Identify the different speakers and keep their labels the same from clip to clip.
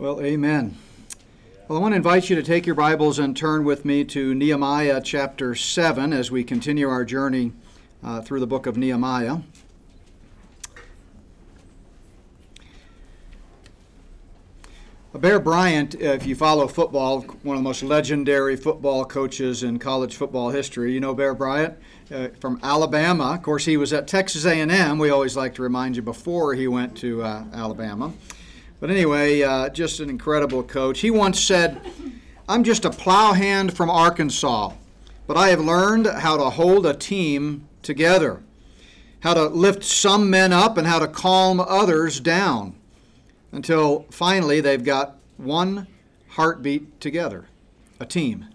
Speaker 1: Well, amen. Well, I want to invite you to take your Bibles and turn with me to Nehemiah chapter 7 as we continue our journey uh, through the book of Nehemiah. Bear Bryant, if you follow football, one of the most legendary football coaches in college football history. You know Bear Bryant uh, from Alabama. Of course, he was at Texas A&M. We always like to remind you before he went to uh, Alabama. But anyway, uh, just an incredible coach. He once said, I'm just a plowhand from Arkansas, but I have learned how to hold a team together, how to lift some men up, and how to calm others down until finally they've got one heartbeat together, a team.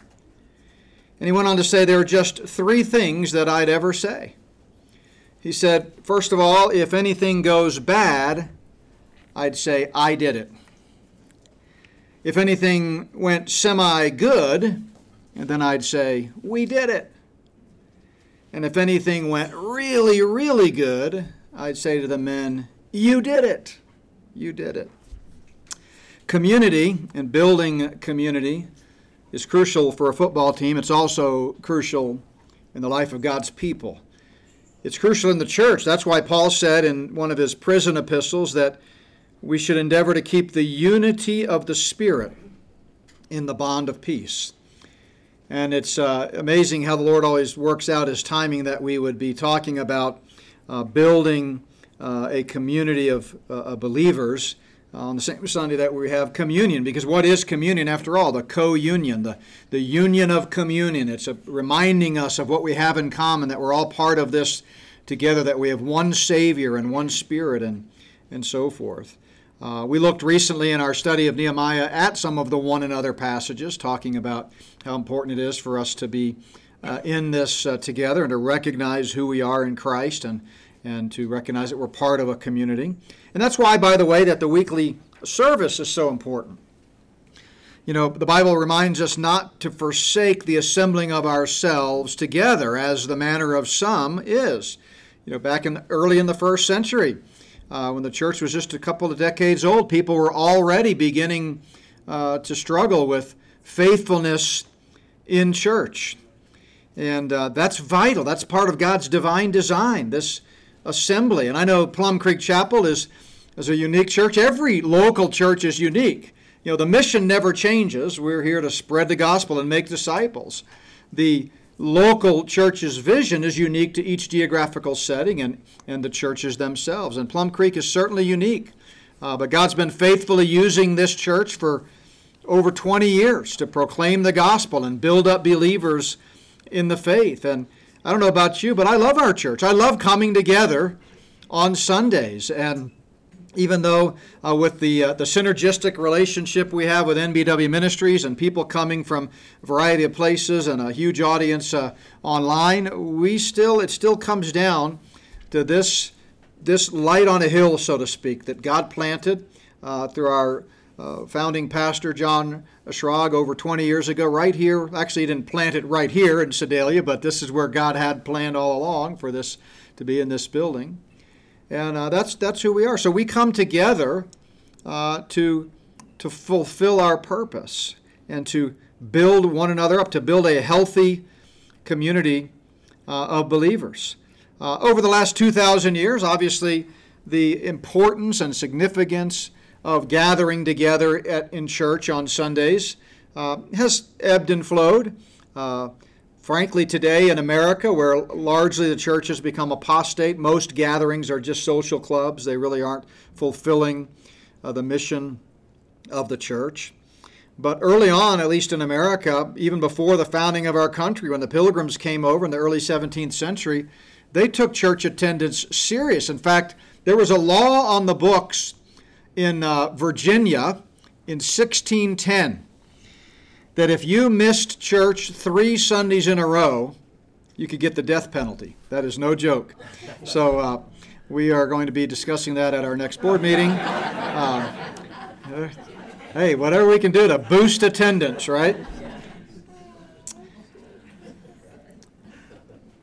Speaker 1: And he went on to say there are just three things that I'd ever say. He said, first of all, if anything goes bad, I'd say, I did it. If anything went semi good, then I'd say, we did it. And if anything went really, really good, I'd say to the men, you did it. You did it. Community and building community is crucial for a football team. It's also crucial in the life of God's people. It's crucial in the church. That's why Paul said in one of his prison epistles that we should endeavor to keep the unity of the Spirit in the bond of peace. And it's uh, amazing how the Lord always works out his timing that we would be talking about uh, building uh, a community of uh, believers on the same Sunday that we have communion. Because what is communion after all? The co union, the, the union of communion. It's a, reminding us of what we have in common, that we're all part of this together, that we have one Savior and one Spirit, and, and so forth. Uh, we looked recently in our study of Nehemiah at some of the one another passages, talking about how important it is for us to be uh, in this uh, together and to recognize who we are in Christ and, and to recognize that we're part of a community. And that's why, by the way, that the weekly service is so important. You know, the Bible reminds us not to forsake the assembling of ourselves together, as the manner of some is. You know, back in early in the first century, uh, when the church was just a couple of decades old, people were already beginning uh, to struggle with faithfulness in church. And uh, that's vital. That's part of God's divine design, this assembly. And I know Plum Creek Chapel is, is a unique church. Every local church is unique. You know, the mission never changes. We're here to spread the gospel and make disciples. The local church's vision is unique to each geographical setting and, and the churches themselves. And Plum Creek is certainly unique. Uh, but God's been faithfully using this church for over 20 years to proclaim the gospel and build up believers in the faith. And I don't know about you, but I love our church. I love coming together on Sundays. And even though uh, with the, uh, the synergistic relationship we have with NBW Ministries and people coming from a variety of places and a huge audience uh, online, we still it still comes down to this this light on a hill, so to speak, that God planted uh, through our uh, founding pastor John Schrag over 20 years ago, right here. Actually, he didn't plant it right here in Sedalia, but this is where God had planned all along for this to be in this building. And uh, that's, that's who we are. So we come together uh, to, to fulfill our purpose and to build one another up, to build a healthy community uh, of believers. Uh, over the last 2,000 years, obviously, the importance and significance of gathering together at, in church on Sundays uh, has ebbed and flowed. Uh, Frankly, today in America, where largely the church has become apostate, most gatherings are just social clubs. They really aren't fulfilling uh, the mission of the church. But early on, at least in America, even before the founding of our country, when the pilgrims came over in the early 17th century, they took church attendance serious. In fact, there was a law on the books in uh, Virginia in 1610 that if you missed church three Sundays in a row, you could get the death penalty. That is no joke. So uh, we are going to be discussing that at our next board meeting. Uh, hey, whatever we can do to boost attendance, right?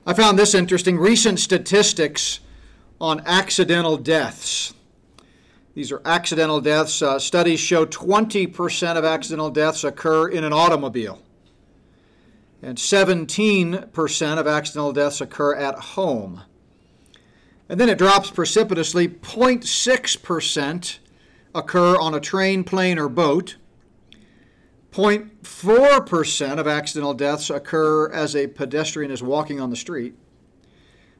Speaker 1: I found this interesting. Recent statistics on accidental deaths These are accidental deaths. Uh, studies show 20% of accidental deaths occur in an automobile, and 17% of accidental deaths occur at home. And then it drops precipitously 0.6% occur on a train, plane, or boat. 0.4% of accidental deaths occur as a pedestrian is walking on the street.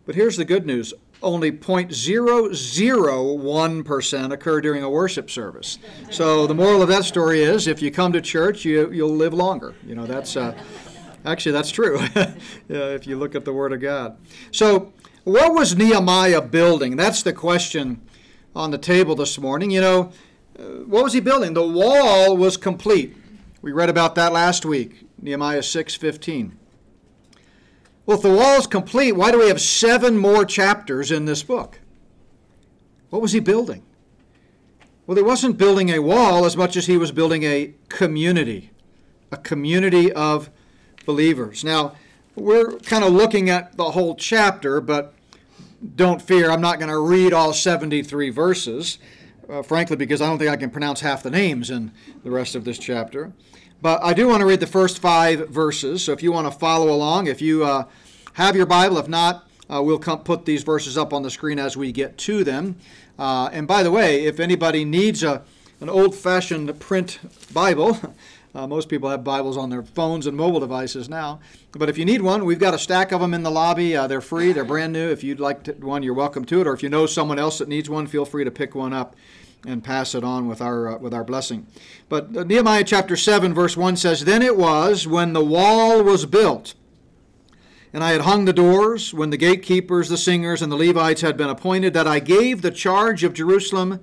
Speaker 1: But here's the good news only 0.001% occur during a worship service. So the moral of that story is if you come to church, you, you'll live longer. You know, that's uh, actually that's true if you look at the Word of God. So, what was Nehemiah building? That's the question on the table this morning. You know, uh, what was he building? The wall was complete. We read about that last week, Nehemiah 6:15. Well, if the wall is complete, why do we have seven more chapters in this book? What was he building? Well, he wasn't building a wall as much as he was building a community, a community of believers. Now, we're kind of looking at the whole chapter, but don't fear, I'm not going to read all 73 verses, uh, frankly, because I don't think I can pronounce half the names in the rest of this chapter. But I do want to read the first five verses. So if you want to follow along, if you uh, have your Bible, if not, uh, we'll come put these verses up on the screen as we get to them. Uh, and by the way, if anybody needs a, an old fashioned print Bible, uh, most people have Bibles on their phones and mobile devices now. But if you need one, we've got a stack of them in the lobby. Uh, they're free, they're brand new. If you'd like to, one, you're welcome to it. Or if you know someone else that needs one, feel free to pick one up and pass it on with our uh, with our blessing. But uh, Nehemiah chapter 7 verse 1 says, "Then it was when the wall was built, and I had hung the doors, when the gatekeepers, the singers, and the Levites had been appointed, that I gave the charge of Jerusalem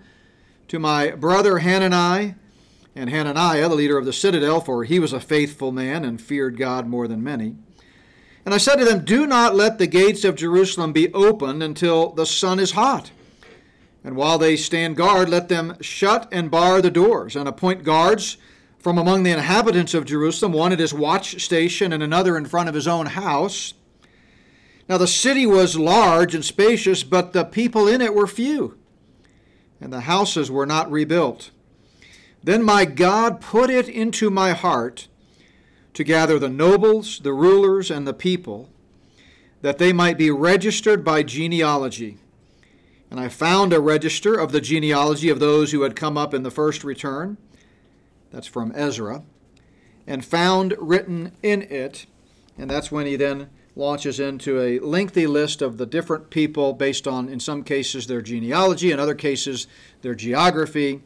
Speaker 1: to my brother Hanani, and Hananiah, the leader of the citadel, for he was a faithful man and feared God more than many." And I said to them, Do not let the gates of Jerusalem be opened until the sun is hot. And while they stand guard, let them shut and bar the doors, and appoint guards from among the inhabitants of Jerusalem, one at his watch station and another in front of his own house. Now the city was large and spacious, but the people in it were few, and the houses were not rebuilt. Then my God put it into my heart to gather the nobles, the rulers, and the people, that they might be registered by genealogy and I found a register of the genealogy of those who had come up in the first return. That's from Ezra. And found written in it, and that's when he then launches into a lengthy list of the different people based on, in some cases, their genealogy, in other cases, their geography,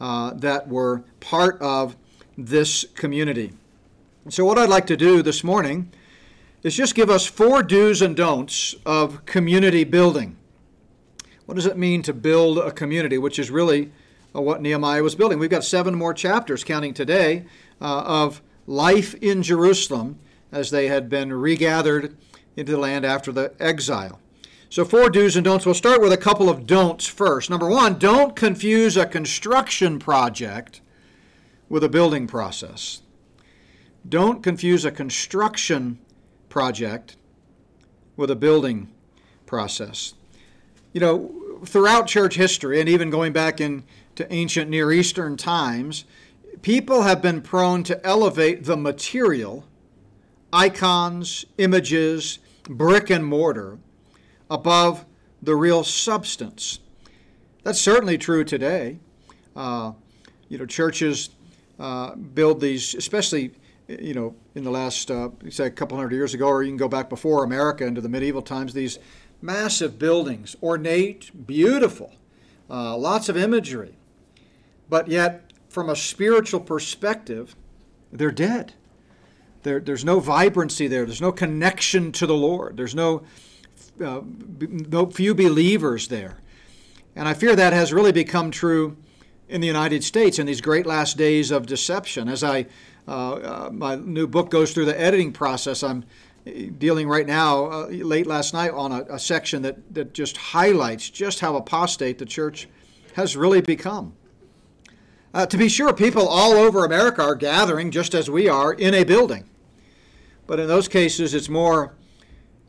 Speaker 1: uh, that were part of this community. So, what I'd like to do this morning is just give us four do's and don'ts of community building. What does it mean to build a community, which is really uh, what Nehemiah was building? We've got seven more chapters, counting today, uh, of life in Jerusalem as they had been regathered into the land after the exile. So, four do's and don'ts. We'll start with a couple of don'ts first. Number one, don't confuse a construction project with a building process. Don't confuse a construction project with a building process you know, throughout church history and even going back into ancient Near Eastern times, people have been prone to elevate the material, icons, images, brick and mortar, above the real substance. That's certainly true today. Uh, you know, churches uh, build these, especially you know, in the last, uh, say, a couple hundred years ago, or you can go back before America into the medieval times. These massive buildings, ornate, beautiful, uh, lots of imagery. But yet, from a spiritual perspective, they're dead. There, there's no vibrancy there. There's no connection to the Lord. There's no, uh, no few believers there. And I fear that has really become true in the United States in these great last days of deception. As I, uh, uh my new book goes through the editing process, I'm dealing right now, uh, late last night, on a, a, section that, that just highlights just how apostate the church has really become. Uh, to be sure, people all over America are gathering just as we are in a building. But in those cases, it's more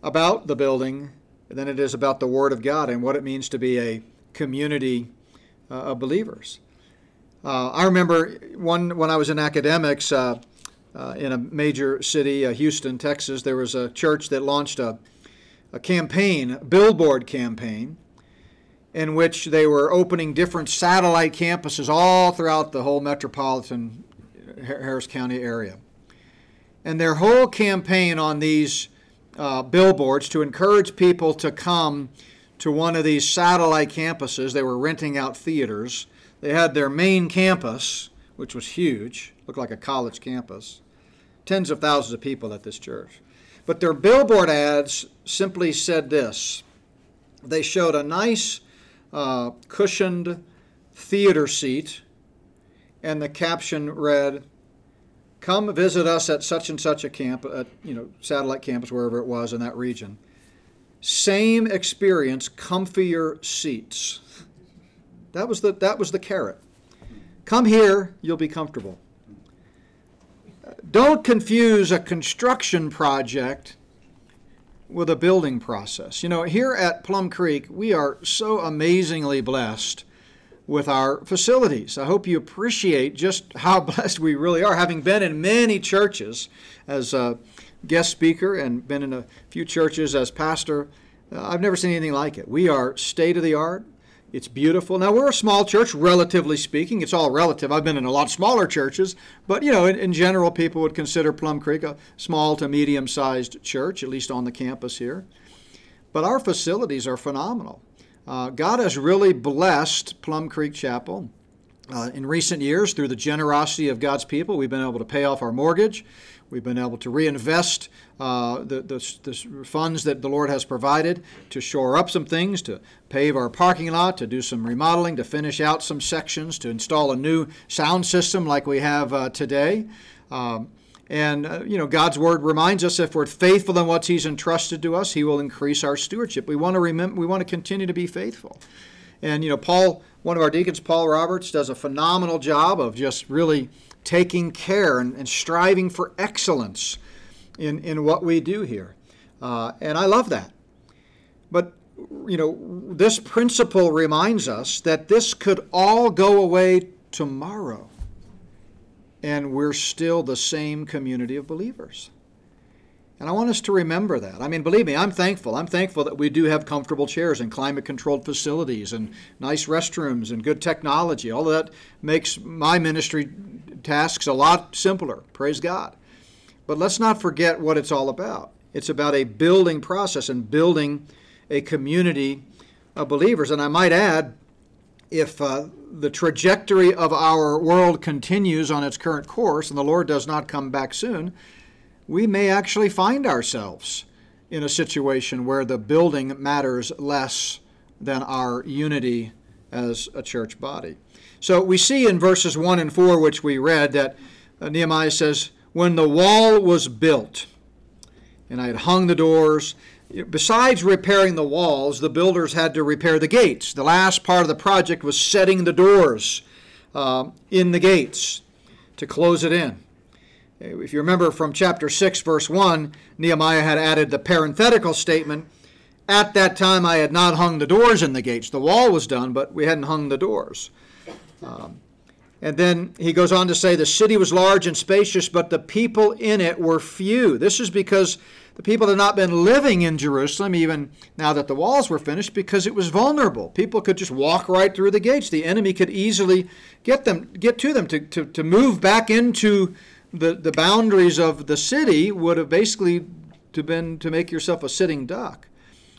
Speaker 1: about the building than it is about the Word of God and what it means to be a community uh, of believers. Uh, I remember one when I was in academics uh, uh, in a major city, uh, Houston, Texas. There was a church that launched a, a campaign, a billboard campaign, in which they were opening different satellite campuses all throughout the whole metropolitan Harris County area. And their whole campaign on these uh, billboards to encourage people to come to one of these satellite campuses. They were renting out theaters. They had their main campus, which was huge, looked like a college campus, tens of thousands of people at this church. But their billboard ads simply said this they showed a nice uh, cushioned theater seat, and the caption read, Come visit us at such and such a camp, at, you know, satellite campus, wherever it was in that region. Same experience, comfier seats. That was the, that was the carrot. Come here, you'll be comfortable. Don't confuse a construction project with a building process. You know, here at Plum Creek, we are so amazingly blessed with our facilities. I hope you appreciate just how blessed we really are, having been in many churches as a guest speaker and been in a few churches as pastor. Uh, I've never seen anything like it. We are state of the art. It's beautiful. Now, we're a small church, relatively speaking. It's all relative. I've been in a lot smaller churches, but, you know, in, in general, people would consider Plum Creek a small to medium sized church, at least on the campus here. But our facilities are phenomenal. Uh, God has really blessed Plum Creek Chapel. Uh, in recent years, through the generosity of God's people, we've been able to pay off our mortgage. We've been able to reinvest uh, the, the, the, funds that the Lord has provided to shore up some things, to pave our parking lot, to do some remodeling, to finish out some sections, to install a new sound system like we have uh, today. Um, and, uh, you know, God's word reminds us if we're faithful in what He's entrusted to us, He will increase our stewardship. We want to remember, we want to continue to be faithful. And, you know, Paul, one of our deacons, Paul Roberts, does a phenomenal job of just really taking care and, and striving for excellence in, in what we do here. Uh, and I love that. But, you know, this principle reminds us that this could all go away tomorrow and we're still the same community of believers. And I want us to remember that. I mean, believe me, I'm thankful. I'm thankful that we do have comfortable chairs and climate controlled facilities and nice restrooms and good technology. All of that makes my ministry tasks a lot simpler. Praise God. But let's not forget what it's all about. It's about a building process and building a community of believers. And I might add, if uh, the trajectory of our world continues on its current course and the Lord does not come back soon, we may actually find ourselves in a situation where the building matters less than our unity as a church body. So we see in verses 1 and 4, which we read, that uh, Nehemiah says, When the wall was built, and I had hung the doors, Besides repairing the walls, the builders had to repair the gates. The last part of the project was setting the doors uh, in the gates to close it in. If you remember from chapter 6, verse 1, Nehemiah had added the parenthetical statement At that time I had not hung the doors in the gates. The wall was done, but we hadn't hung the doors. Um, and then he goes on to say the city was large and spacious, but the people in it were few. This is because the people had not been living in Jerusalem even now that the walls were finished because it was vulnerable. People could just walk right through the gates. The enemy could easily get them get to them to, to, to move back into the, the boundaries of the city would have basically to been to make yourself a sitting duck.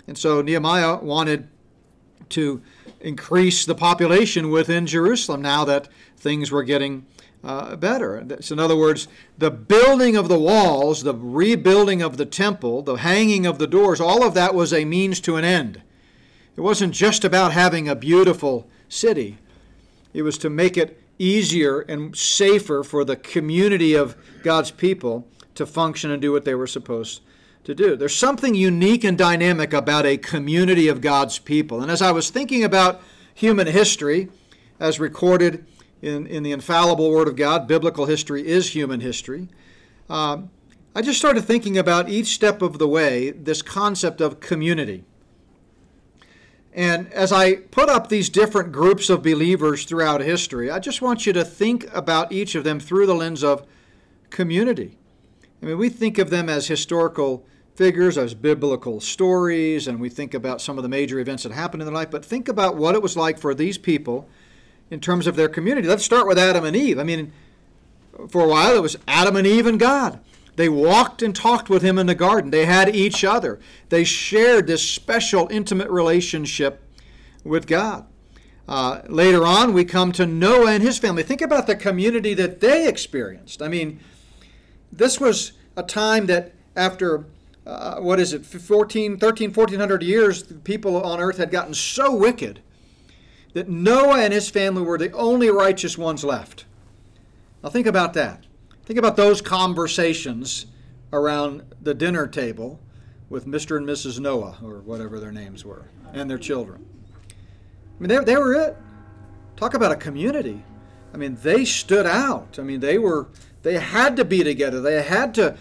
Speaker 1: And so Nehemiah wanted to increase the population within Jerusalem now that things were getting uh, better. So, in other words, the building of the walls, the rebuilding of the temple, the hanging of the doors, all of that was a means to an end. It wasn't just about having a beautiful city, it was to make it easier and safer for the community of God's people to function and do what they were supposed to do. There's something unique and dynamic about a community of God's people. And as I was thinking about human history, as recorded in, in the infallible Word of God. Biblical history is human history. Um, I just started thinking about each step of the way this concept of community. And as I put up these different groups of believers throughout history, I just want you to think about each of them through the lens of community. I mean, we think of them as historical figures, as biblical stories, and we think about some of the major events that happened in their life, but think about what it was like for these people in terms of their community. Let's start with Adam and Eve. I mean, for a while it was Adam and Eve and God. They walked and talked with him in the garden. They had each other. They shared this special, intimate relationship with God. Uh, later on, we come to Noah and his family. Think about the community that they experienced. I mean, this was a time that after, uh, what is it, 14, 13, 1400 years, people on earth had gotten so wicked that Noah and his family were the only righteous ones left. Now, think about that. Think about those conversations around the dinner table with Mr. and Mrs. Noah, or whatever their names were, and their children. I mean, they, they were it. Talk about a community. I mean, they stood out. I mean, they were they had to be together. They had to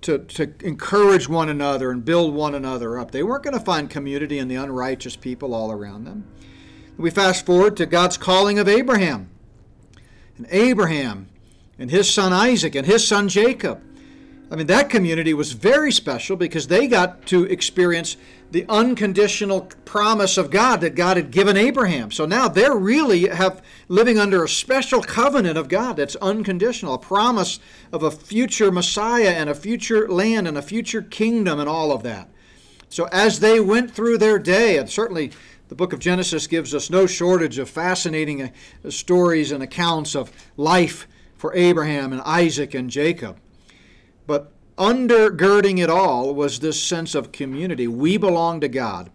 Speaker 1: to, to encourage one another and build one another up. They weren't going to find community in the unrighteous people all around them. We fast forward to God's calling of Abraham. And Abraham and his son Isaac and his son Jacob. I mean, that community was very special because they got to experience the unconditional promise of God that God had given Abraham. So now they're really have living under a special covenant of God that's unconditional, a promise of a future Messiah and a future land and a future kingdom and all of that. So as they went through their day, and certainly the book of Genesis gives us no shortage of fascinating uh, stories and accounts of life for Abraham and Isaac and Jacob. But undergirding it all was this sense of community. We belong to God,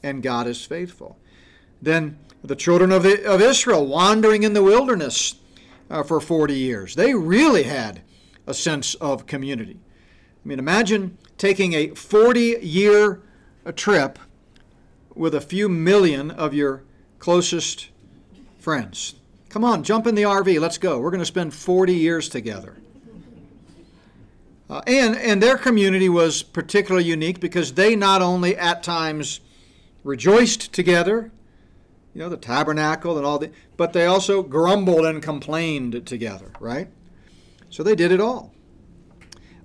Speaker 1: and God is faithful. Then the children of, of Israel wandering in the wilderness uh, for 40 years. They really had a sense of community. I mean, imagine taking a 40 year uh, trip with a few million of your closest friends. Come on, jump in the RV. Let's go. We're going to spend 40 years together. Uh, and, and their community was particularly unique because they not only at times rejoiced together, you know, the tabernacle and all the, but they also grumbled and complained together, right? So they did it all.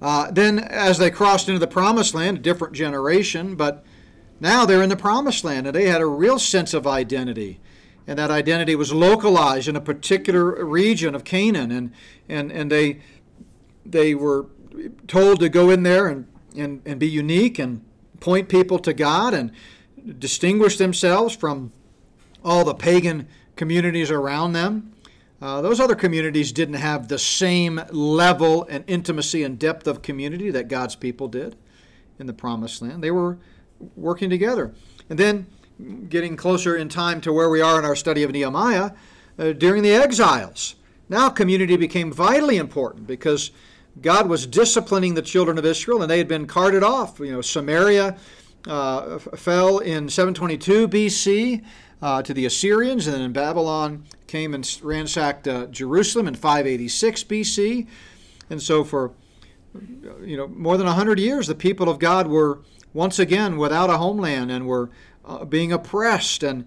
Speaker 1: Uh, then, as they crossed into the promised land, a different generation, but now they're in the promised land and they had a real sense of identity and that identity was localized in a particular region of Canaan, and and and they they were told to go in there and and, and be unique and point people to God and distinguish themselves from all the pagan communities around them. Uh, those other communities didn't have the same level and intimacy and depth of community that God's people did in the promised land. They were working together. And then getting closer in time to where we are in our study of Nehemiah, uh, during the exiles. Now, community became vitally important because God was disciplining the children of Israel, and they had been carted off. You know, Samaria uh, fell in 722 BC uh, to the Assyrians, and then Babylon came and ransacked uh, Jerusalem in 586 BC. And so, for you know more than 100 years, the people of God were once again without a homeland and were uh, being oppressed, and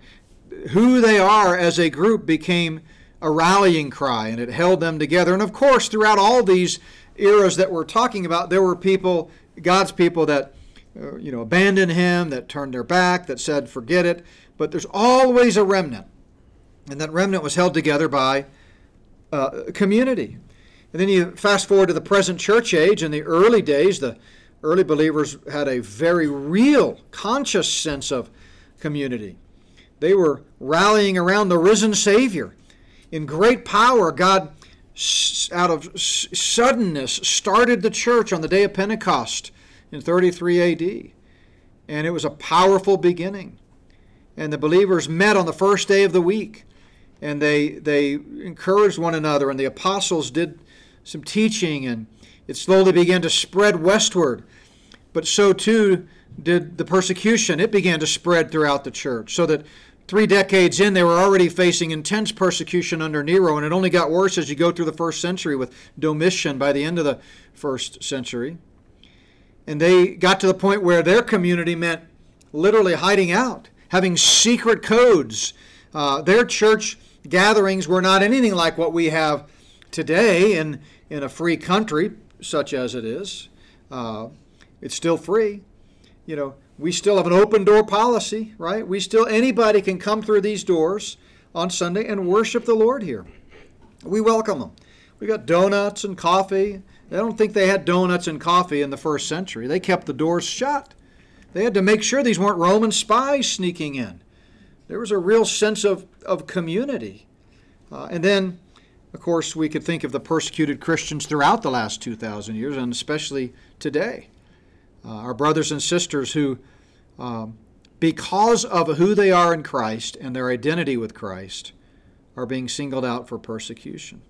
Speaker 1: who they are as a group became a rallying cry, and it held them together. And of course, throughout all these eras that we're talking about, there were people, God's people, that uh, you know abandoned Him, that turned their back, that said, "Forget it." But there's always a remnant, and that remnant was held together by uh, community. And then you fast forward to the present church age. In the early days, the early believers had a very real, conscious sense of community. They were rallying around the risen Savior. In great power, God, out of suddenness, started the church on the day of Pentecost in 33 AD. And it was a powerful beginning. And the believers met on the first day of the week. And they, they encouraged one another. And the apostles did some teaching. And it slowly began to spread westward. But so too did the persecution. It began to spread throughout the church, so that three decades in, they were already facing intense persecution under Nero, and it only got worse as you go through the first century with Domitian by the end of the first century. And they got to the point where their community meant literally hiding out. having secret codes. Uh, their church gatherings were not anything like what we have today in, in a free country, such as it is. Uh, it's still free. You know, we still have an open door policy, right? We still, anybody can come through these doors on Sunday and worship the Lord here. We welcome them. We got donuts and coffee. I don't think they had donuts and coffee in the first century. They kept the doors shut. They had to make sure these weren't Roman spies sneaking in. There was a real sense of, of community. Uh, and then, of course, we could think of the persecuted Christians throughout the last 2,000 years, and especially today. Uh, our brothers and sisters who, um, because of who they are in Christ and their identity with Christ, are being singled out for persecution.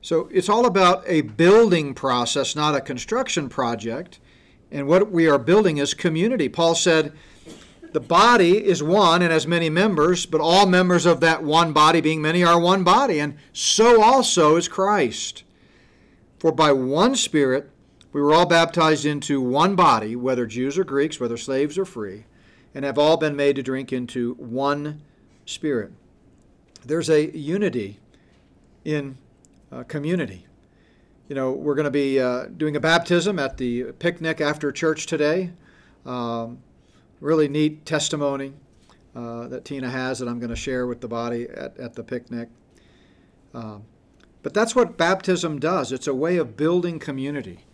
Speaker 1: So it's all about a building process, not a construction project. And what we are building is community. Paul said, the body is one and has many members, but all members of that one body, being many, are one body, and so also is Christ. For by one Spirit we were all baptized into one body, whether Jews or Greeks, whether slaves or free, and have all been made to drink into one Spirit. There's a unity in uh, community. You know, we're going to be uh, doing a baptism at the picnic after church today. Um, really neat testimony uh, that Tina has that I'm going to share with the body at, at the picnic. Uh, but that's what baptism does it's a way of building community.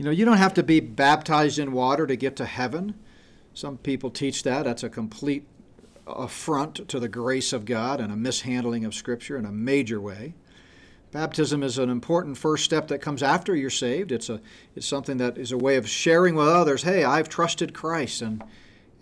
Speaker 1: You know, you don't have to be baptized in water to get to heaven. Some people teach that. That's a complete affront to the grace of God and a mishandling of Scripture in a major way. Baptism is an important first step that comes after you're saved. It's a it's something that is a way of sharing with others, hey, I've trusted Christ and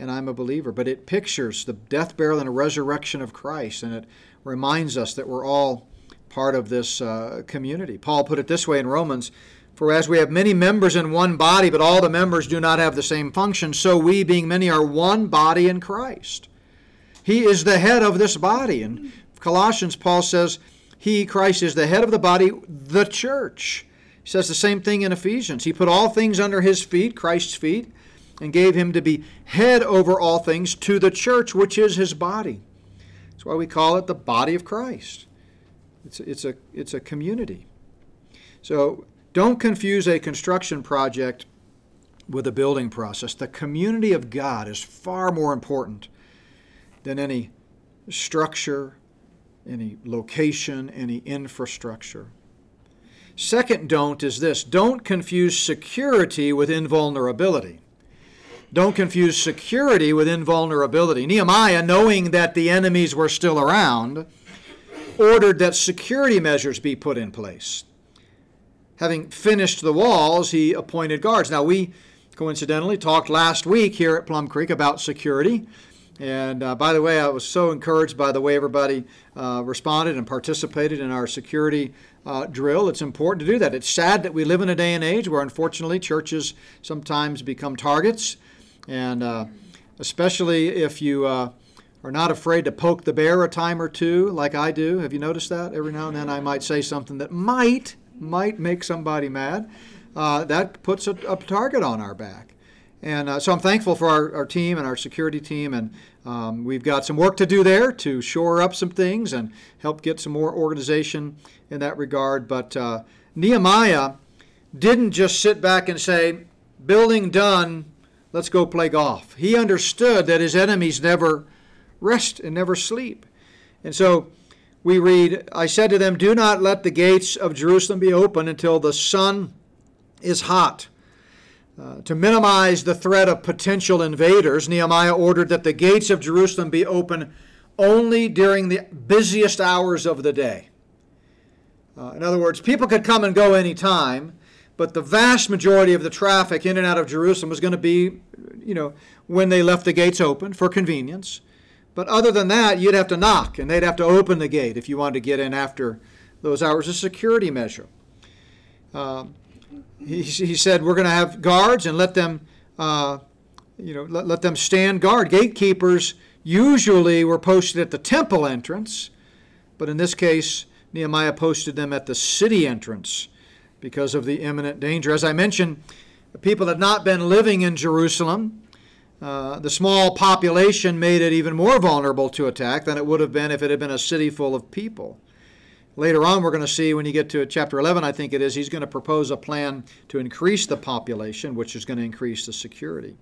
Speaker 1: and I'm a believer. But it pictures the death, burial, and resurrection of Christ, and it reminds us that we're all part of this uh, community. Paul put it this way in Romans For as we have many members in one body, but all the members do not have the same function, so we, being many, are one body in Christ. He is the head of this body. In Colossians, Paul says, He, Christ, is the head of the body, the church. He says the same thing in Ephesians. He put all things under his feet, Christ's feet and gave him to be head over all things to the church, which is his body. That's why we call it the body of Christ. It's it's a, it's a community. So don't confuse a construction project with a building process. The community of God is far more important than any structure, any location, any infrastructure. Second don't is this don't confuse security with invulnerability. Don't confuse security with invulnerability. Nehemiah, knowing that the enemies were still around, ordered that security measures be put in place. Having finished the walls, he appointed guards. Now, we coincidentally talked last week here at Plum Creek about security. And uh, by the way, I was so encouraged by the way everybody uh, responded and participated in our security uh, drill. It's important to do that. It's sad that we live in a day and age where, unfortunately, churches sometimes become targets and uh, especially if you uh, are not afraid to poke the bear a time or two, like I do. Have you noticed that? Every now and then I might say something that might might make somebody mad. Uh, that puts a, a, target on our back. And uh, so I'm thankful for our, our, team and our security team, and um, we've got some work to do there to shore up some things and help get some more organization in that regard. But uh, Nehemiah didn't just sit back and say, building done, Let's go play golf. He understood that his enemies never rest and never sleep. And so we read, I said to them, Do not let the gates of Jerusalem be open until the sun is hot. Uh, to minimize the threat of potential invaders, Nehemiah ordered that the gates of Jerusalem be open only during the busiest hours of the day. Uh, in other words, people could come and go any time, but the vast majority of the traffic in and out of Jerusalem was going to be, you know, when they left the gates open for convenience. But other than that, you'd have to knock and they'd have to open the gate if you wanted to get in after those hours. A security measure. Uh, he, he said, We're going to have guards and let them, uh, you know, let, let them stand guard. Gatekeepers usually were posted at the temple entrance, but in this case, Nehemiah posted them at the city entrance because of the imminent danger. As I mentioned, people had not been living in Jerusalem uh, the small population made it even more vulnerable to attack than it would have been if it had been a city full of people. Later on, we're going to see when you get to chapter 11, I think it is, he's going to propose a plan to increase the population, which is going to increase the security.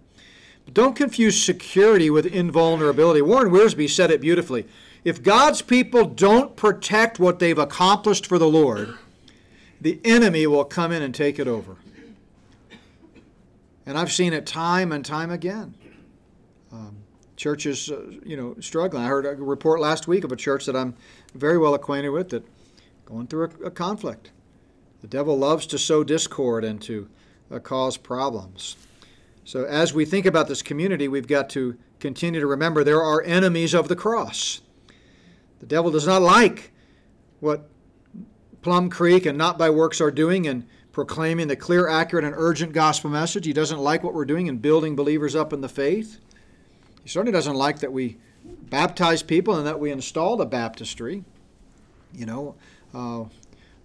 Speaker 1: But don't confuse security with invulnerability. Warren Wiersbe said it beautifully. If God's people don't protect what they've accomplished for the Lord, the enemy will come in and take it over. And I've seen it time and time again. Um, churches, uh, you know, struggling. I heard a report last week of a church that I'm very well acquainted with that going through a, a conflict. The devil loves to sow discord and to uh, cause problems. So, as we think about this community, we've got to continue to remember there are enemies of the cross. The devil does not like what Plum Creek and Not by Works are doing in proclaiming the clear, accurate, and urgent gospel message. He doesn't like what we're doing in building believers up in the faith. He certainly doesn't like that we baptize people and that we installed a baptistry. You know, uh,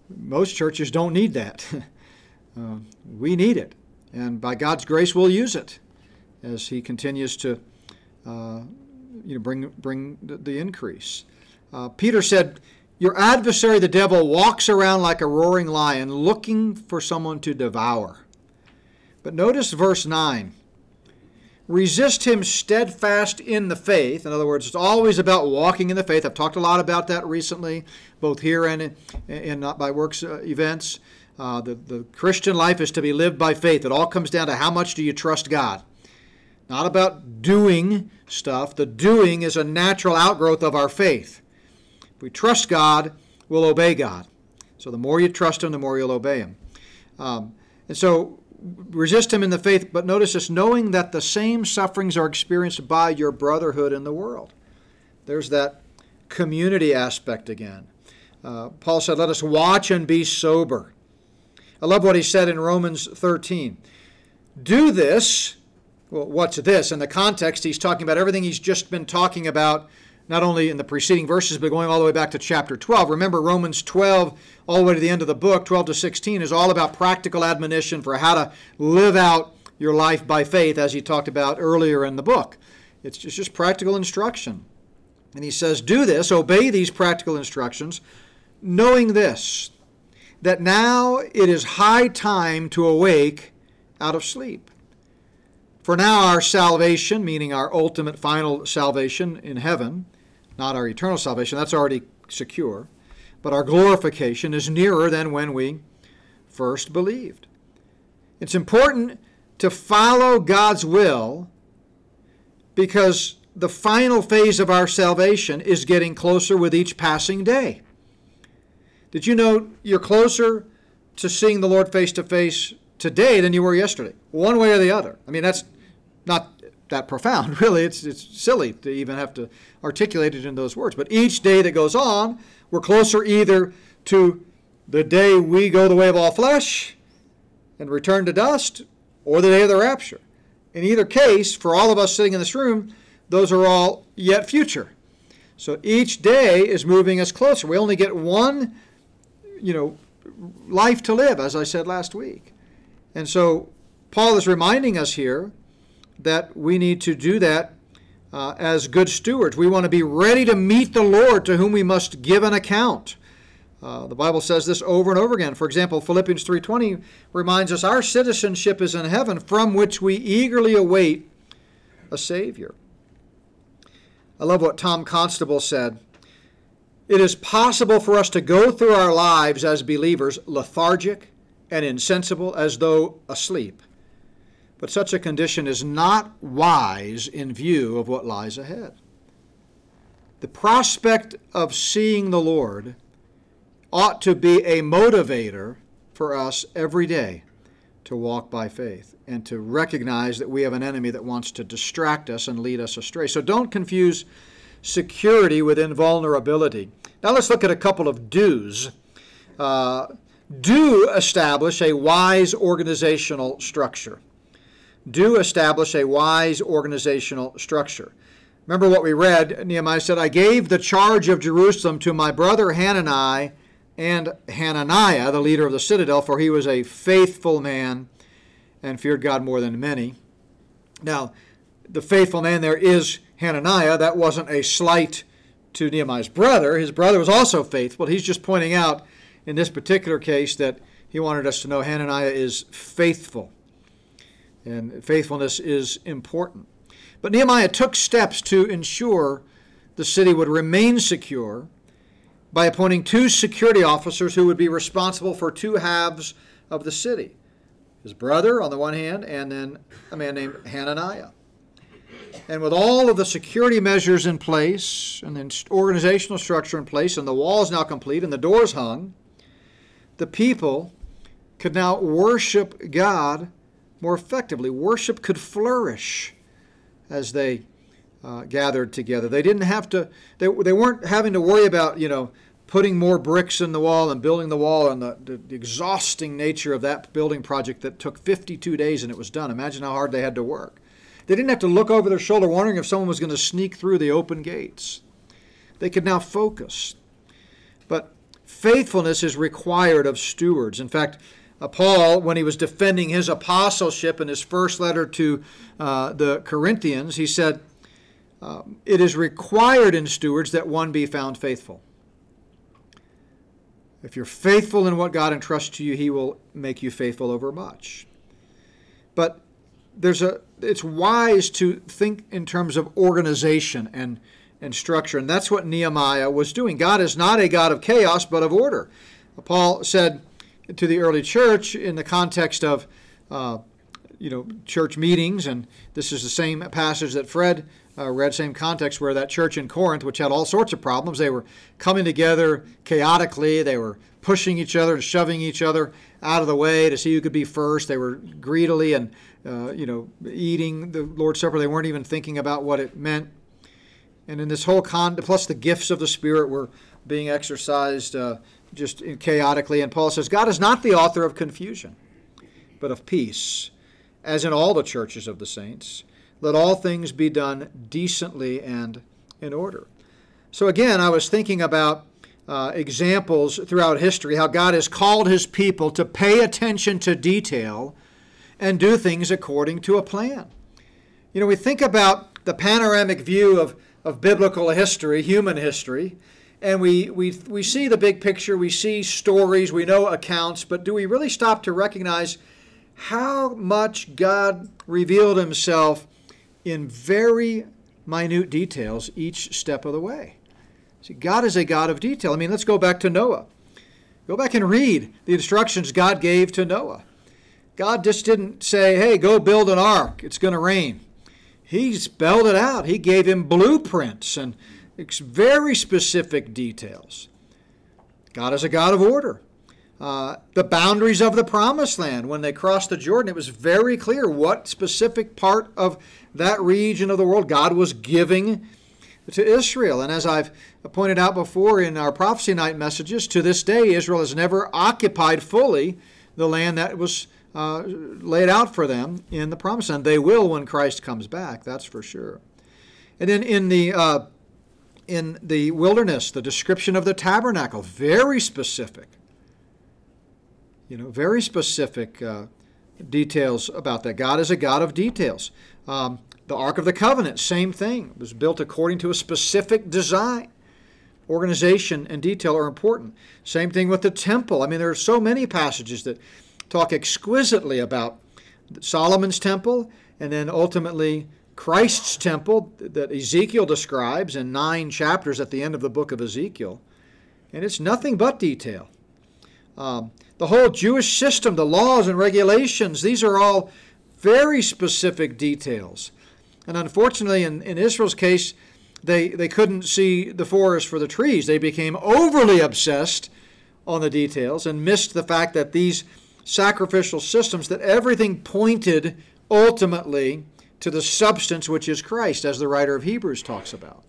Speaker 1: most churches don't need that. uh, we need it. And by God's grace, we'll use it as He continues to uh, you know, bring, bring the, the increase. Uh, Peter said, Your adversary, the devil, walks around like a roaring lion looking for someone to devour. But notice verse 9 resist him steadfast in the faith. In other words, it's always about walking in the faith. I've talked a lot about that recently, both here and in, Not by Works uh, events. Uh, the, the Christian life is to be lived by faith. It all comes down to how much do you trust God. Not about doing stuff. The doing is a natural outgrowth of our faith. If we trust God, we'll obey God. So the more you trust Him, the more you'll obey Him. Um, and so resist him in the faith, but notice this knowing that the same sufferings are experienced by your brotherhood in the world. There's that community aspect again. Uh, Paul said, Let us watch and be sober. I love what he said in Romans 13. Do this. Well, what's this? In the context, he's talking about everything he's just been talking about not only in the preceding verses, but going all the way back to chapter 12. Remember, Romans 12, all the way to the end of the book, 12 to 16, is all about practical admonition for how to live out your life by faith, as he talked about earlier in the book. It's just, just practical instruction. And he says, Do this, obey these practical instructions, knowing this, that now it is high time to awake out of sleep. For now our salvation, meaning our ultimate final salvation in heaven, not our eternal salvation, that's already secure, but our glorification is nearer than when we first believed. It's important to follow God's will because the final phase of our salvation is getting closer with each passing day. Did you know you're closer to seeing the Lord face to face today than you were yesterday? One way or the other. I mean, that's not that profound, really. It's, it's silly to even have to articulate it in those words. But each day that goes on, we're closer either to the day we go the way of all flesh and return to dust, or the day of the rapture. In either case, for all of us sitting in this room, those are all yet future. So each day is moving us closer. We only get one, you know, life to live, as I said last week. And so Paul is reminding us here that we need to do that uh, as good stewards. We want to be ready to meet the Lord to whom we must give an account. Uh, the Bible says this over and over again. For example, Philippians 3:20 reminds us our citizenship is in heaven, from which we eagerly await a Savior. I love what Tom Constable said. It is possible for us to go through our lives as believers lethargic and insensible as though asleep but such a condition is not wise in view of what lies ahead. The prospect of seeing the Lord ought to be a motivator for us every day to walk by faith and to recognize that we have an enemy that wants to distract us and lead us astray. So don't confuse security with invulnerability. Now let's look at a couple of do's. Uh, do establish a wise organizational structure do establish a wise organizational structure. Remember what we read? Nehemiah said, I gave the charge of Jerusalem to my brother Hanani and Hananiah, the leader of the citadel, for he was a faithful man and feared God more than many. Now, the faithful man there is Hananiah. That wasn't a slight to Nehemiah's brother. His brother was also faithful. He's just pointing out in this particular case that he wanted us to know Hananiah is faithful. And faithfulness is important. But Nehemiah took steps to ensure the city would remain secure by appointing two security officers who would be responsible for two halves of the city his brother on the one hand, and then a man named Hananiah. And with all of the security measures in place, and the organizational structure in place, and the walls now complete, and the doors hung, the people could now worship God more effectively. Worship could flourish as they uh, gathered together. They didn't have to, they, they weren't having to worry about, you know, putting more bricks in the wall and building the wall and the, the, the, exhausting nature of that building project that took 52 days and it was done. Imagine how hard they had to work. They didn't have to look over their shoulder wondering if someone was going to sneak through the open gates. They could now focus. But faithfulness is required of stewards. In fact, uh, Paul, when he was defending his apostleship in his first letter to uh, the Corinthians, he said, um, It is required in stewards that one be found faithful. If you're faithful in what God entrusts to you, He will make you faithful over much. But there's a it's wise to think in terms of organization and and structure, and that's what Nehemiah was doing. God is not a God of chaos, but of order. Paul said to the early church in the context of uh, you know church meetings, and this is the same passage that Fred uh, read, same context where that church in Corinth, which had all sorts of problems, they were coming together chaotically, they were pushing each other and shoving each other out of the way to see who could be first. They were greedily and uh, you know eating the Lord's Supper. They weren't even thinking about what it meant. And in this whole con, plus the gifts of the Spirit were being exercised uh, just chaotically. And Paul says, God is not the author of confusion, but of peace, as in all the churches of the saints. Let all things be done decently and in order. So again, I was thinking about uh, examples throughout history how God has called his people to pay attention to detail and do things according to a plan. You know, we think about the panoramic view of, of biblical history, human history, and we, we, we see the big picture, we see stories, we know accounts, but do we really stop to recognize how much God revealed himself in very minute details each step of the way. See, God is a God of detail. I mean, let's go back to Noah. Go back and read the instructions God gave to Noah. God just didn't say, hey, go build an ark, it's going to rain. He spelled it out. He gave him blueprints and very specific details. God is a God of order. Uh, the boundaries of the promised land. When they crossed the Jordan, it was very clear what specific part of that region of the world God was giving to Israel. And as I've pointed out before in our prophecy night messages, to this day, Israel has never occupied fully the land that was uh, laid out for them in the promise. land. They will when Christ comes back, that's for sure. And then in the uh, in the wilderness, the description of the tabernacle, very specific you know, very specific uh, details about that. God is a God of details. Um, the Ark of the Covenant, same thing. It was built according to a specific design. Organization and detail are important. Same thing with the temple. I mean, there are so many passages that talk exquisitely about Solomon's temple and then ultimately Christ's temple that Ezekiel describes in nine chapters at the end of the book of Ezekiel. And it's nothing but detail. Um, the whole Jewish system, the laws and regulations, these are all very specific details. And unfortunately, in, in Israel's case, they, they couldn't see the forest for the trees. They became overly obsessed on the details and missed the fact that these sacrificial systems, that everything pointed ultimately to the substance which is Christ, as the writer of Hebrews talks about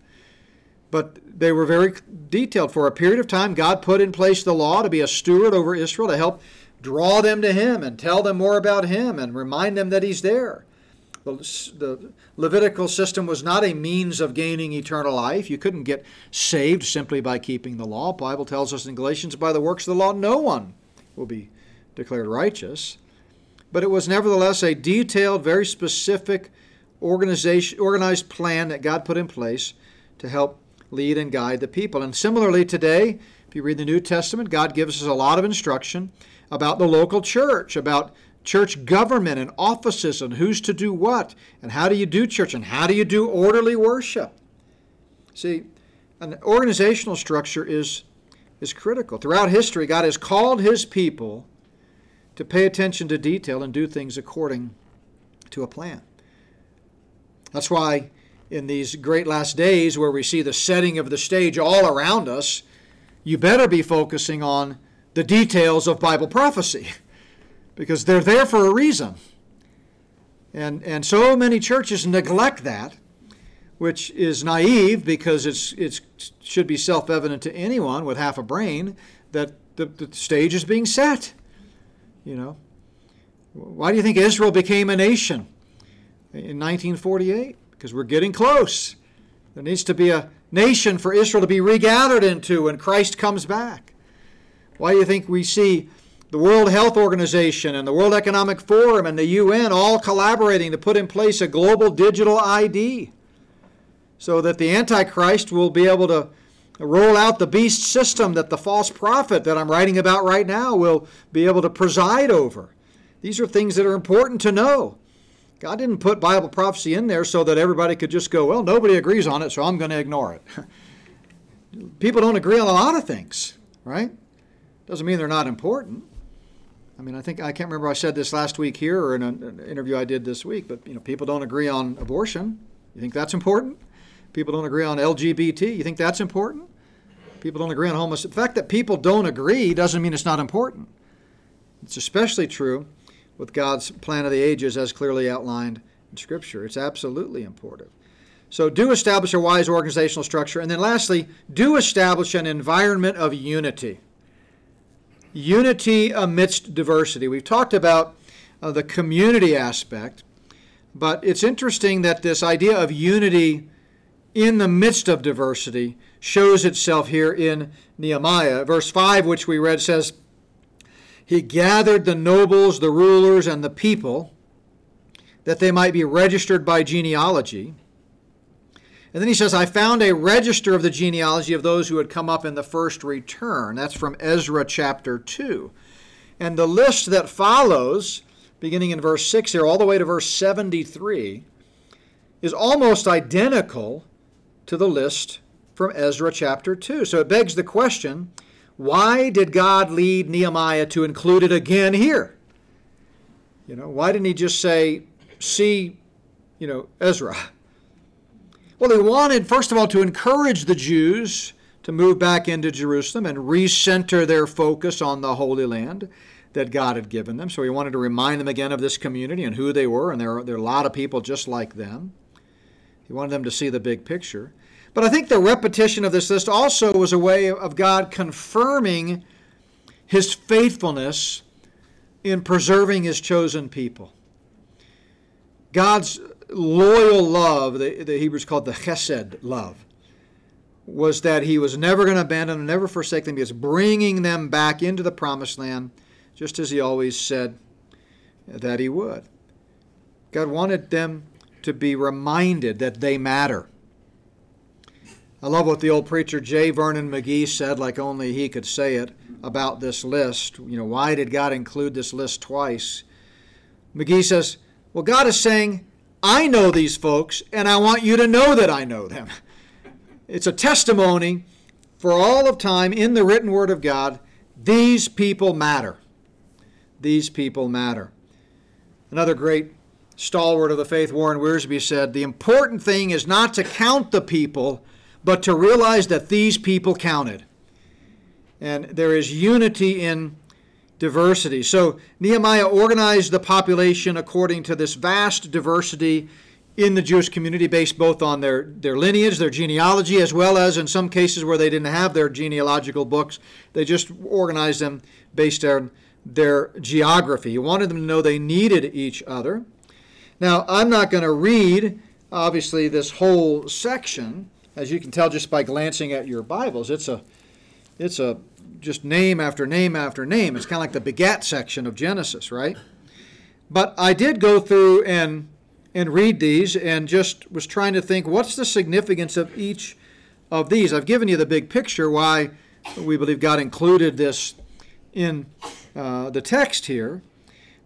Speaker 1: but they were very detailed. For a period of time, God put in place the law to be a steward over Israel to help draw them to Him and tell them more about Him and remind them that He's there. The, the Levitical system was not a means of gaining eternal life. You couldn't get saved simply by keeping the law. The Bible tells us in Galatians, by the works of the law, no one will be declared righteous. But it was nevertheless a detailed, very specific organization, organized plan that God put in place to help lead and guide the people. And similarly, today, if you read the New Testament, God gives us a lot of instruction about the local church, about church government and offices and who's to do what, and how do you do church, and how do you do orderly worship. See, an organizational structure is, is critical. Throughout history, God has called His people to pay attention to detail and do things according to a plan. That's why in these great last days where we see the setting of the stage all around us, you better be focusing on the details of Bible prophecy because they're there for a reason. And, and so many churches neglect that, which is naive because it's, it should be self evident to anyone with half a brain that the, the stage is being set. You know, why do you think Israel became a nation in 1948? Because we're getting close. There needs to be a nation for Israel to be regathered into when Christ comes back. Why do you think we see the World Health Organization and the World Economic Forum and the UN all collaborating to put in place a global digital ID so that the Antichrist will be able to roll out the beast system that the false prophet that I'm writing about right now will be able to preside over. These are things that are important to know. God didn't put Bible prophecy in there so that everybody could just go, well, nobody agrees on it, so I'm going to ignore it. People don't agree on a lot of things, right? Doesn't mean they're not important. I mean, I think I can't remember I said this last week here or in an interview I did this week, but you know, people don't agree on abortion. You think that's important? People don't agree on LGBT. You think that's important? People don't agree on homeless. The fact that people don't agree doesn't mean it's not important. It's especially true with God's plan of the ages as clearly outlined in Scripture. It's absolutely important. So, do establish a wise organizational structure. And then, lastly, do establish an environment of unity. Unity amidst diversity. We've talked about uh, the community aspect, but it's interesting that this idea of unity in the midst of diversity shows itself here in Nehemiah. Verse 5, which we read, says, He gathered the nobles, the rulers, and the people that they might be registered by genealogy. And then he says, I found a register of the genealogy of those who had come up in the first return. That's from Ezra chapter 2. And the list that follows, beginning in verse 6 here, all the way to verse 73, is almost identical to the list from Ezra chapter 2. So it begs the question why did God lead Nehemiah to include it again here? You know, why didn't he just say, see, you know, Ezra? Well, he wanted, first of all, to encourage the Jews to move back into Jerusalem and recenter their focus on the Holy Land that God had given them. So he wanted to remind them again of this community and who they were, and there are, there are a lot of people just like them. He wanted them to see the big picture. But I think the repetition of this list also was a way of God confirming his faithfulness in preserving his chosen people. God's loyal love, the, Hebrews called the chesed love, was that he was never going to abandon them, never forsake them. He was bringing them back into the promised land, just as he always said that he would. God wanted them to be reminded that they matter. I love what the old preacher J. Vernon McGee said, like only he could say it, about this list. You know, why did God include this list twice? McGee says, Well, God is saying, I know these folks, and I want you to know that I know them. It's a testimony for all of time in the written word of God. These people matter. These people matter. Another great stalwart of the faith, Warren Wiersbe, said the important thing is not to count the people, but to realize that these people counted. And there is unity in diversity. So Nehemiah organized the population according to this vast diversity in the Jewish community, based both on their, their lineage, their genealogy, as well as in some cases where they didn't have their genealogical books, they just organized them based on their geography. He wanted them to know they needed each other. Now, I'm not going to read, obviously, this whole section. As you can tell just by glancing at your Bibles, it's a, it's a just name after name after name. It's kind of like the begat section of Genesis, right? But I did go through and and read these and just was trying to think what's the significance of each of these. I've given you the big picture why we believe God included this in uh, the text here.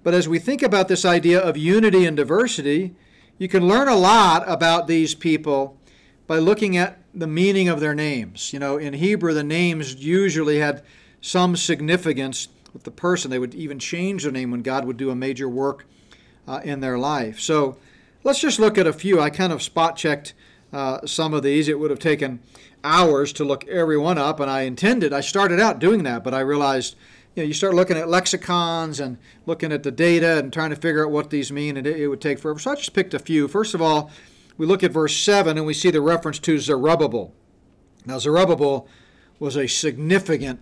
Speaker 1: But as we think about this idea of unity and diversity, you can learn a lot about these people by looking at the meaning of their names. You know, in Hebrew, the names usually had some significance with the person. They would even change their name when God would do a major work uh, in their life. So let's just look at a few. I kind of spot checked uh, some of these. It would have taken hours to look every one up, and I intended, I started out doing that, but I realized you know, you start looking at lexicons and looking at the data and trying to figure out what these mean, and it, it would take forever. So I just picked a few. First of all, we look at verse 7 and we see the reference to Zerubbabel. Now, Zerubbabel was a significant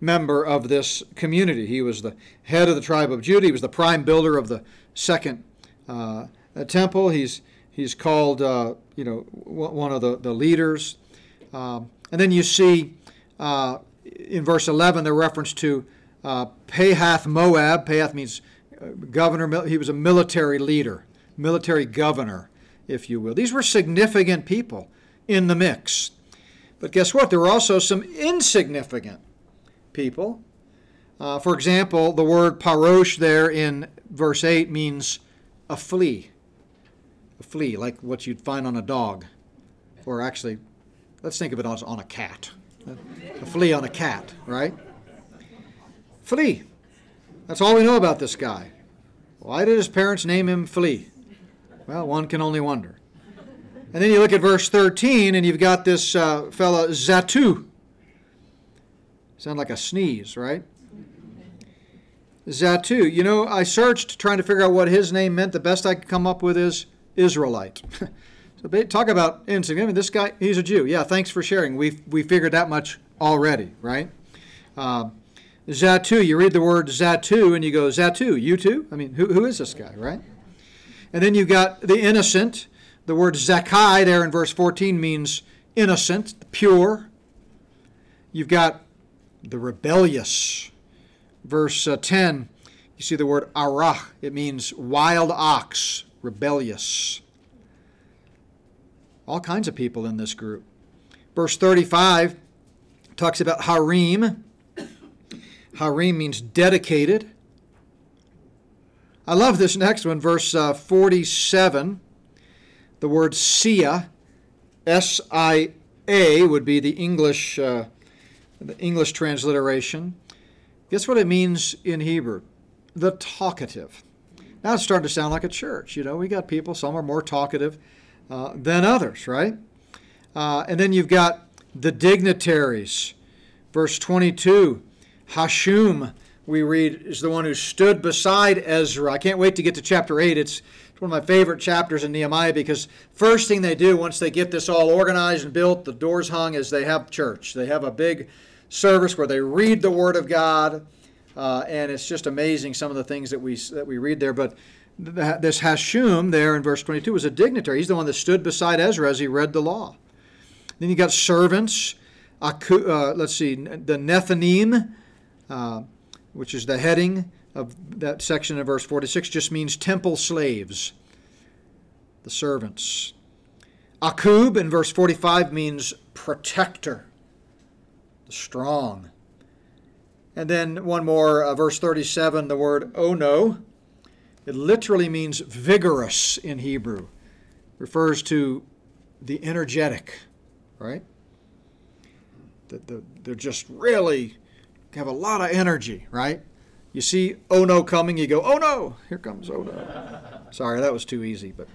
Speaker 1: member of this community. He was the head of the tribe of Judah. He was the prime builder of the second uh, temple. He's he's called uh, you know one of the the leaders. Um, and then you see uh, in verse 11 the reference to uh, Pahath Moab. Pahath means uh, governor. He was a military leader, military governor, if you will. These were significant people in the mix. But guess what? There were also some insignificant people. Uh, for example, the word parosh there in verse 8 means a flea. A flea, like what you'd find on a dog. Or actually, let's think of it as on a cat. A flea on a cat, right? Flea. That's all we know about this guy. Why did his parents name him Flea? Well, one can only wonder. And then you look at verse 13, and you've got this uh, fella, Zattu. Sound like a sneeze, right? Zattu. You know, I searched trying to figure out what his name meant. The best I could come up with is Israelite. so talk about insignificant. This guy, he's a Jew. Yeah, thanks for sharing. We we figured that much already, right? Uh, Zattu. You read the word Zattu and you go Zattu. You too? I mean, who who is this guy, right? And then you've got the innocent. The word Zakai there in verse 14 means innocent, pure. You've got the rebellious. Verse uh, 10, you see the word arach. It means wild ox, rebellious. All kinds of people in this group. Verse 35 talks about harim. Harim means dedicated. I love this next one, verse uh, 47. The word sia, S I A, would be the English uh, the English transliteration. Guess what it means in Hebrew? The talkative. Now it's starting to sound like a church. You know, we got people, some are more talkative uh, than others, right? Uh, and then you've got the dignitaries. Verse 22 Hashum, we read, is the one who stood beside Ezra. I can't wait to get to chapter 8. It's one of my favorite chapters in Nehemiah because first thing they do once they get this all organized and built, the doors hung, is they have church. They have a big service where they read the Word of God, uh, and it's just amazing some of the things that we that we read there. But this Hashum there in verse 22 was a dignitary. He's the one that stood beside Ezra as he read the law. Then you got servants. Uh, let's see, the Nethanim, uh, which is the heading of that section of verse 46 just means temple slaves, the servants. Akub in verse 45 means protector, the strong. And then one more, uh, verse 37, the word ono. It literally means vigorous in Hebrew, refers to the energetic, right? That the, they're just really have a lot of energy, right? You see oh no coming, you go, oh no, here comes oh no. Sorry, that was too easy, but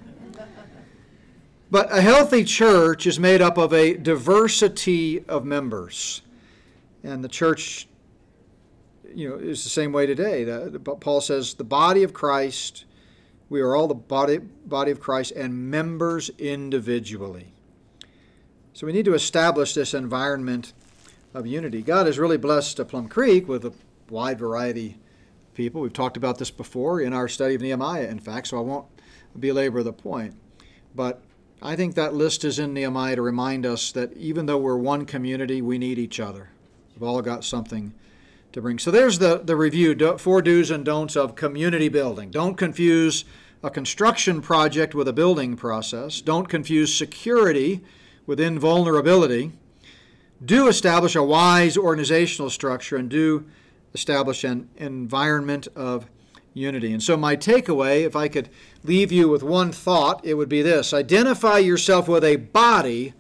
Speaker 1: but a healthy church is made up of a diversity of members. And the church you know is the same way today. Paul says the body of Christ, we are all the body body of Christ and members individually. So we need to establish this environment of unity. God has really blessed Plum Creek with a wide variety of people. We've talked about this before in our study of Nehemiah, in fact, so I won't belabor the point. But I think that list is in Nehemiah to remind us that even though we're one community, we need each other. We've all got something to bring. So there's the, the review four do's and don'ts of community building. Don't confuse a construction project with a building process. Don't confuse security with invulnerability. Do establish a wise organizational structure and do establish an environment of unity. And so, my takeaway, if I could leave you with one thought, it would be this identify yourself with a body,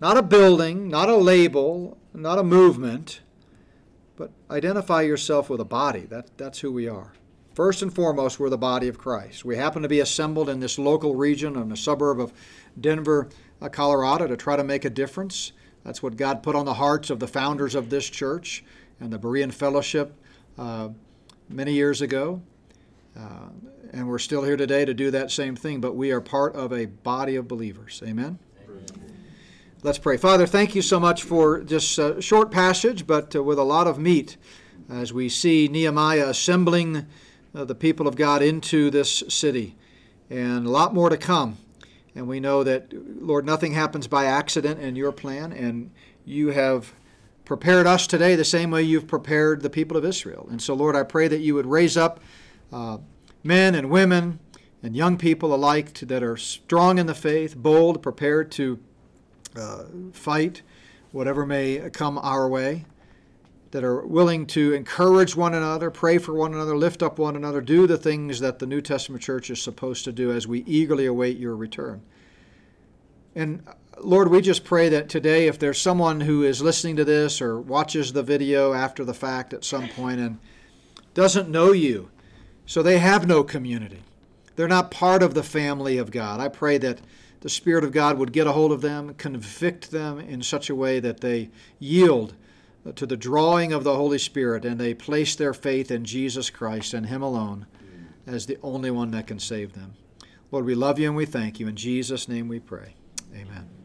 Speaker 1: not a building, not a label, not a movement, but identify yourself with a body. That, that's who we are. First and foremost, we're the body of Christ. We happen to be assembled in this local region in a suburb of Denver, uh, Colorado, to try to make a difference. That's what God put on the hearts of the founders of this church and the Berean Fellowship uh, many years ago. Uh, and we're still here today to do that same thing, but we are part of a body of believers. Amen? Amen. Let's pray. Father, thank you so much for this uh, short passage, but uh, with a lot of meat as we see Nehemiah assembling uh, the people of God into this city. And a lot more to come. And we know that, Lord, nothing happens by accident in your plan, and you have prepared us today the same way you've prepared the people of Israel. And so, Lord, I pray that you would raise up uh, men and women and young people alike to, that are strong in the faith, bold, prepared to uh, fight whatever may come our way that are willing to encourage one another, pray for one another, lift up one another, do the things that the New Testament church is supposed to do as we eagerly await your return. And uh, Lord, we just pray that today, if there's someone who is listening to this or watches the video after the fact at some point and doesn't know you, so they have no community, they're not part of the family of God, I pray that the Spirit of God would get a hold of them, convict them in such a way that they yield to the drawing of the Holy Spirit and they place their faith in Jesus Christ and Him alone as the only one that can save them. Lord, we love you and we thank you. In Jesus' name we pray. Amen.